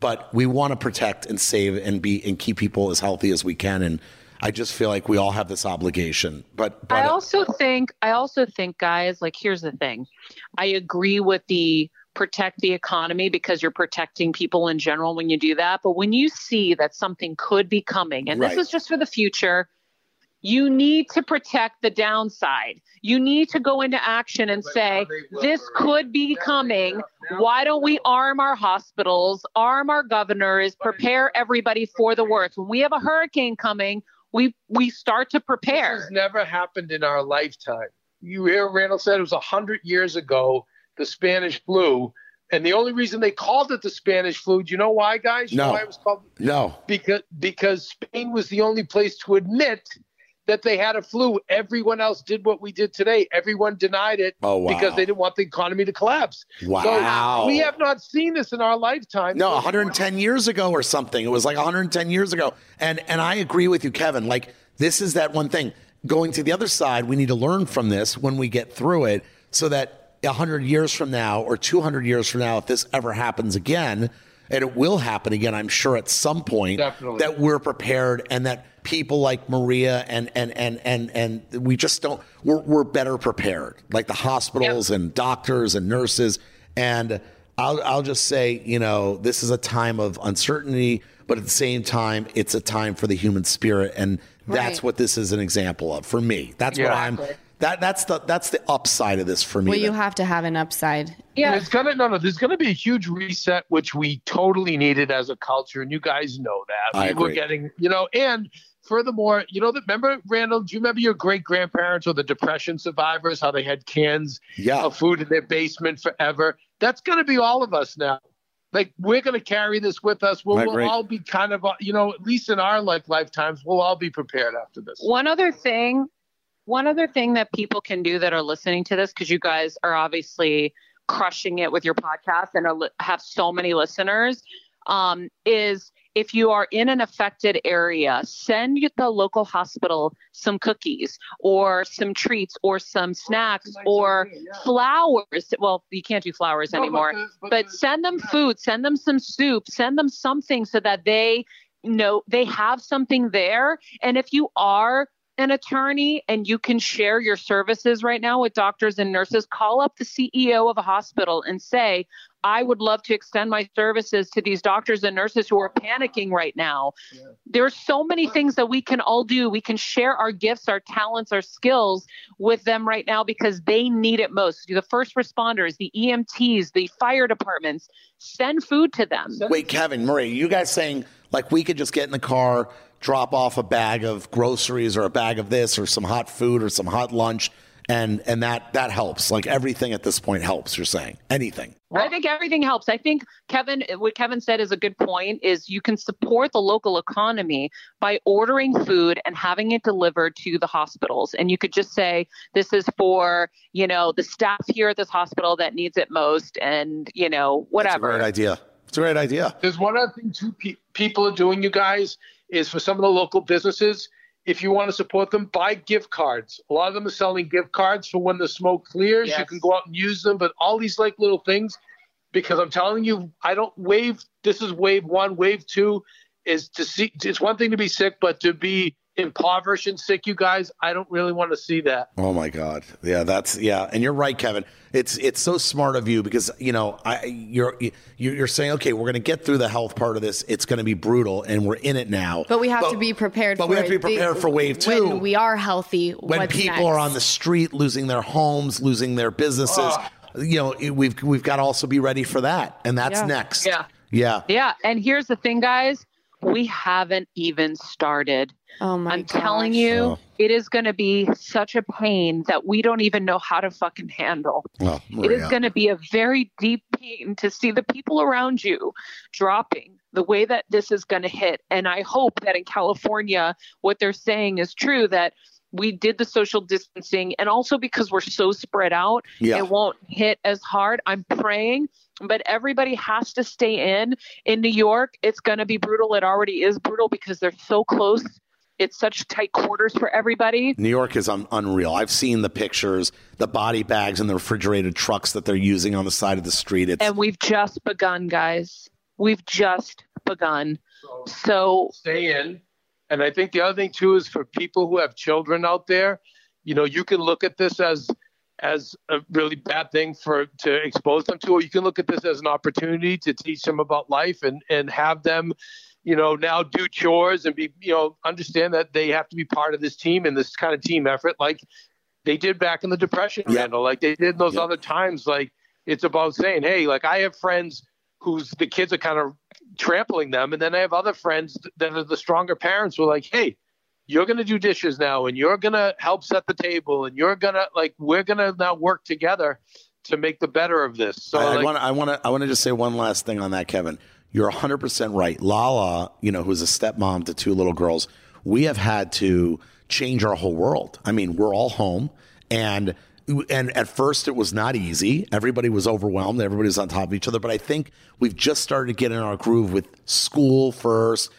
but we want to protect and save and be and keep people as healthy as we can. And I just feel like we all have this obligation. But, but I also think I also think guys like here's the thing. I agree with the protect the economy because you're protecting people in general when you do that, but when you see that something could be coming and Right. this is just for the future, you need to protect the downside. You need to go into action and say this could be coming. Why don't we arm our hospitals, arm our governors, prepare everybody for the worst? When we have a hurricane coming, we we start to This prepare. has never happened in our lifetime. You hear Randall said it was 100 years ago, the Spanish flu. And the only reason they called it the Spanish flu, do you know why, guys? You know No. why it was called? no, Because, because Spain was the only place to admit that they had a flu. Everyone else did what we did today. Everyone denied it Oh, wow. because they didn't want the economy to collapse. Wow. So we have not seen this in our lifetime. No, 110 years ago or something. It was like 110 years ago. And and I agree with you, Kevin. Like this is that one thing. Going to the other side, we need to learn from this when we get through it, so that 100 years from now or 200 years from now, if this ever happens again, and it will happen again, I'm sure at some point, Definitely. that we're prepared and that people like Maria and and and and and we just don't we're, we're better prepared like the hospitals and doctors and nurses and I'll I'll just say you know this is a time of uncertainty but at the same time it's a time for the human spirit and that's Right. what this is an example of for me that's what Yeah. I'm that that's the that's the upside of this for me Well, you have to have an upside. Yeah. There's gonna no no. There's gonna be a huge reset, which we totally needed as a culture, and you guys know that. I we were getting, you know, and furthermore, you know, that remember Randall? Do you remember your great grandparents or the depression survivors? How they had cans Yeah. of food in their basement forever. That's gonna be all of us now. Like we're gonna carry this with us. We'll, we'll all be kind of, uh, you know, at least in our like lifetimes, we'll all be prepared after this. One other thing, one other thing that people can do that are listening to this, because you guys are obviously crushing it with your podcast and are, have so many listeners, um, is if you are in an affected area, send the local hospital some cookies or some treats or some snacks or flowers. Well, you can't do flowers anymore but send them food send them some soup send them something so that they know they have something there and if you are an attorney and you can share your services right now with doctors and nurses call up the ceo of a hospital and say i would love to extend my services to these doctors and nurses who are panicking right now. There are so many things that we can all do. We can share our gifts our talents our skills with them right now because they need it most. The first responders the emts the fire departments send food to them. Wait, Kevin, Marie, you guys saying like we could just get in the car, drop off a bag of groceries or a bag of this or some hot food or some hot lunch, and and that that helps. Like everything at this point helps. You're saying anything. I think everything helps. I think Kevin, what Kevin said is a good point. Is you can support the local economy by ordering food and having it delivered to the hospitals, and you could just say this is for you know the staff here at this hospital that needs it most, and you know It's a whatever. great idea. It's a great idea. There's one other thing too pe- people are doing, you guys, is for some of the local businesses, if you want to support them, buy gift cards. A lot of them are selling gift cards for when the smoke clears. You can go out and use them, but all these like little things, because I'm telling you, I don't wave. This is wave one. Wave two is to see. It's one thing to be sick, but to be impoverished and sick, you guys, I don't really want to see that. Oh my God. Yeah, that's yeah. And you're right, Kevin. It's it's so smart of you because you know I you're you- you're saying okay, we're going to get through the health part of this. It's going to be brutal, and we're in it now. But we have to be prepared But for we have to be prepared The- for wave two. When we are healthy, when what's people next? are on the street losing their homes, losing their businesses, ah. you know, we've we've got to also be ready for that, and that's Yeah. next. Yeah. yeah. Yeah, and here's the thing, guys. We haven't even started. Oh my I'm gosh. telling you, Oh. it is going to be such a pain that we don't even know how to fucking handle. Oh, It is going to be a very deep pain to see the people around you dropping the way that this is going to hit. And I hope that in California, what they're saying is true that we did the social distancing and also because we're so spread out, Yeah. it won't hit as hard. I'm praying, but everybody has to stay in. In New York, it's going to be brutal. It already is brutal because they're so close. It's such tight quarters for everybody. New York is un- unreal. I've seen the pictures, the body bags and the refrigerated trucks that they're using on the side of the street. It's And we've just begun, guys. We've just begun. So stay in. And I think the other thing too is for people who have children out there, you know, you can look at this as as a really bad thing for to expose them to, or you can look at this as an opportunity to teach them about life and and have them, you know, now do chores and be, you know, understand that they have to be part of this team and this kind of team effort, like they did back in the depression. Randall, like they did in those other times. Like it's about saying, hey, like I have friends whose the kids are kind of trampling them. And then I have other friends that are the stronger parents who are like, hey, you're going to do dishes now and you're going to help set the table and you're going to like, we're going to now work together to make the better of this. So I want to I want to I want to just say one last thing on that, Kevin. You're 100% right. Lala, you know, who's a stepmom to two little girls, we have had to change our whole world. I mean, we're all home and and at first it was not easy. Everybody was overwhelmed. Everybody was on top of each other. But I think we've just started to get in our groove with school first,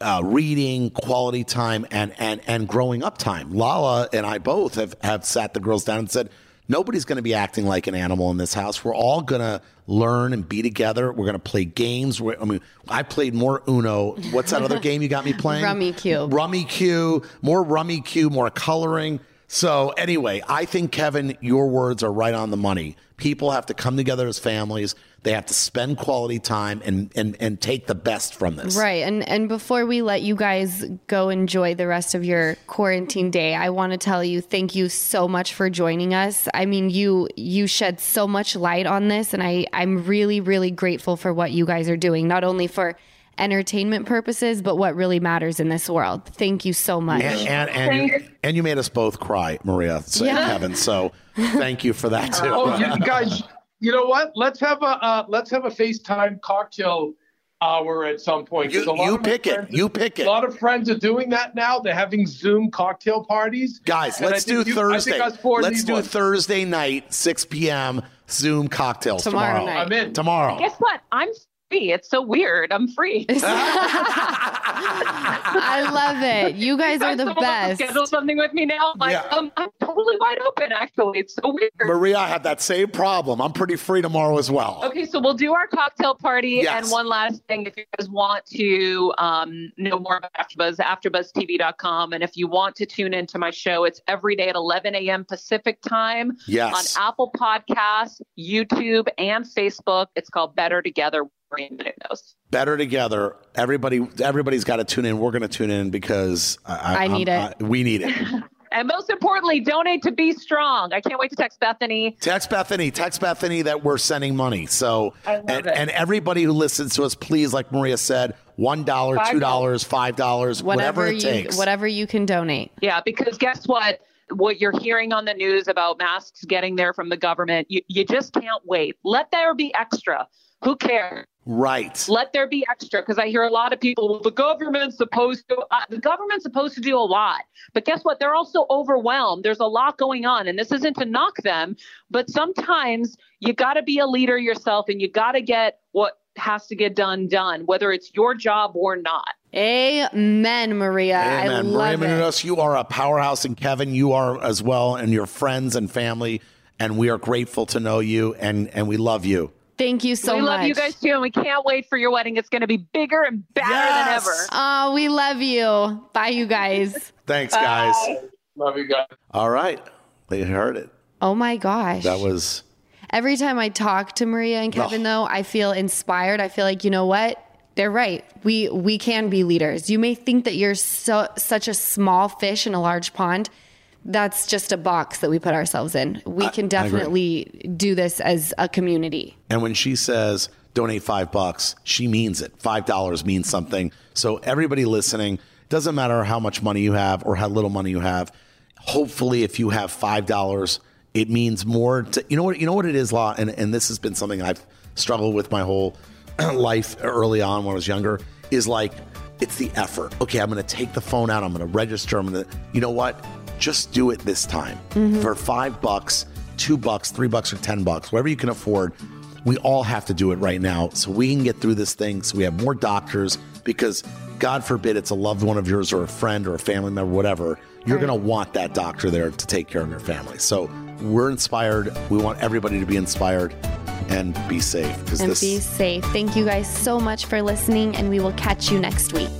uh, reading, quality time, and and and growing up time. Lala and I both have have sat the girls down and said, nobody's going to be acting like an animal in this house. We're all going to learn and be together. We're going to play games. We're, I mean, I played more Uno. What's that other game you got me playing? Rummikub. Rummy Q. More Rummikub. More coloring. So anyway, I think Kevin, your words are right on the money. People have to come together as families. They have to spend quality time and and and take the best from this. Right. And and before we let you guys go enjoy the rest of your quarantine day, I want to tell you thank you so much for joining us. I mean, you you shed so much light on this and I I'm really really grateful for what you guys are doing, not only for entertainment purposes, but what really matters in this world. Thank you so much. And and and you, and you made us both cry, Maria so, Yeah. Kevin. So thank you for that too. oh, you guys, you know what? Let's have a, uh, let's have a FaceTime cocktail hour at some point. You, you pick it. friends- You pick it. A lot of friends are doing that now. They're having Zoom cocktail parties. Guys, And let's do you- Thursday. think us four Let's do one. Thursday night, 6 p.m. Zoom cocktails Tomorrow tomorrow. night. I'm in. Tomorrow. guess what? I'm free. It's so weird. I'm free. I love it. You guys are the Someone wants to best. Schedule something with me now. I'm like, Yeah. um, I'm totally wide open. Actually, it's so weird. Maria, I have that same problem. I'm pretty free tomorrow as well. Okay, so we'll do our cocktail party. Yes. And one last thing, if you guys want to um, know more about AfterBuzz, AfterBuzzTV.com, and if you want to tune into my show, it's every day at 11 a.m. Pacific time Yes. on Apple Podcasts, YouTube, and Facebook. It's called Better Together. Maria knows. Better together. Everybody, everybody's got to tune in. We're going to tune in because I, I need I'm- it. I- we need it. And most importantly, donate to BStrong. I can't wait to text Bethenny. Text Bethenny. Text Bethenny that we're sending money. So, and, and everybody who listens to us, please, like Maria said, one dollar, two dollars, five dollars, whatever, it you takes. whatever you can donate. Yeah, because guess what? What you're hearing on the news about masks getting there from the government, you, you just can't wait. Let there be extra. Who cares? Right. Let there be extra because I hear a lot of people, well, the government's supposed to, uh, the government's supposed to do a lot. But guess what? They're also overwhelmed. There's a lot going on. And this isn't to knock them, but sometimes you got to be a leader yourself and you got to get what has to get done done, whether it's your job or not. Amen, Maria. I Amen. Maria love it. Menounos, you are a powerhouse, and Kevin, you are as well, and your friends and family. And we are grateful to know you, and and we love you. Thank you so much. we much. love you guys too, and we can't wait for your wedding. It's going to be bigger and better Yes. than ever. Oh, we love you. Bye, you guys. Thanks, guys. Love you guys. All right, they heard it. Oh my gosh. That was Every time I talk to Maria and Kevin, though, I feel inspired. I feel like you know what? They're right. We we can be leaders. You may think that you're so such a small fish in a large pond. That's just a box that we put ourselves in. We can definitely do this as a community. And when she says donate five bucks, she means it. Five dollars means something. So everybody listening, doesn't matter how much money you have or how little money you have. Hopefully, if you have five dollars, it means more. To, you know what? You know what it is, Law, and and this has been something I've struggled with my whole life early on when I was younger. Is like it's the effort. Okay, I'm going to take the phone out. I'm going to register. I'm going to, you know what? Just do it this time mm-hmm. for five bucks, two bucks, three bucks, or ten bucks, whatever you can afford. We all have to do it right now so we can get through this thing. So we have more doctors because, God forbid, it's a loved one of yours or a friend or a family member, whatever. You're going to want that doctor there to take care of your family. So we're inspired. We want everybody to be inspired and be safe And this be safe. Thank you guys so much for listening, and we will catch you next week.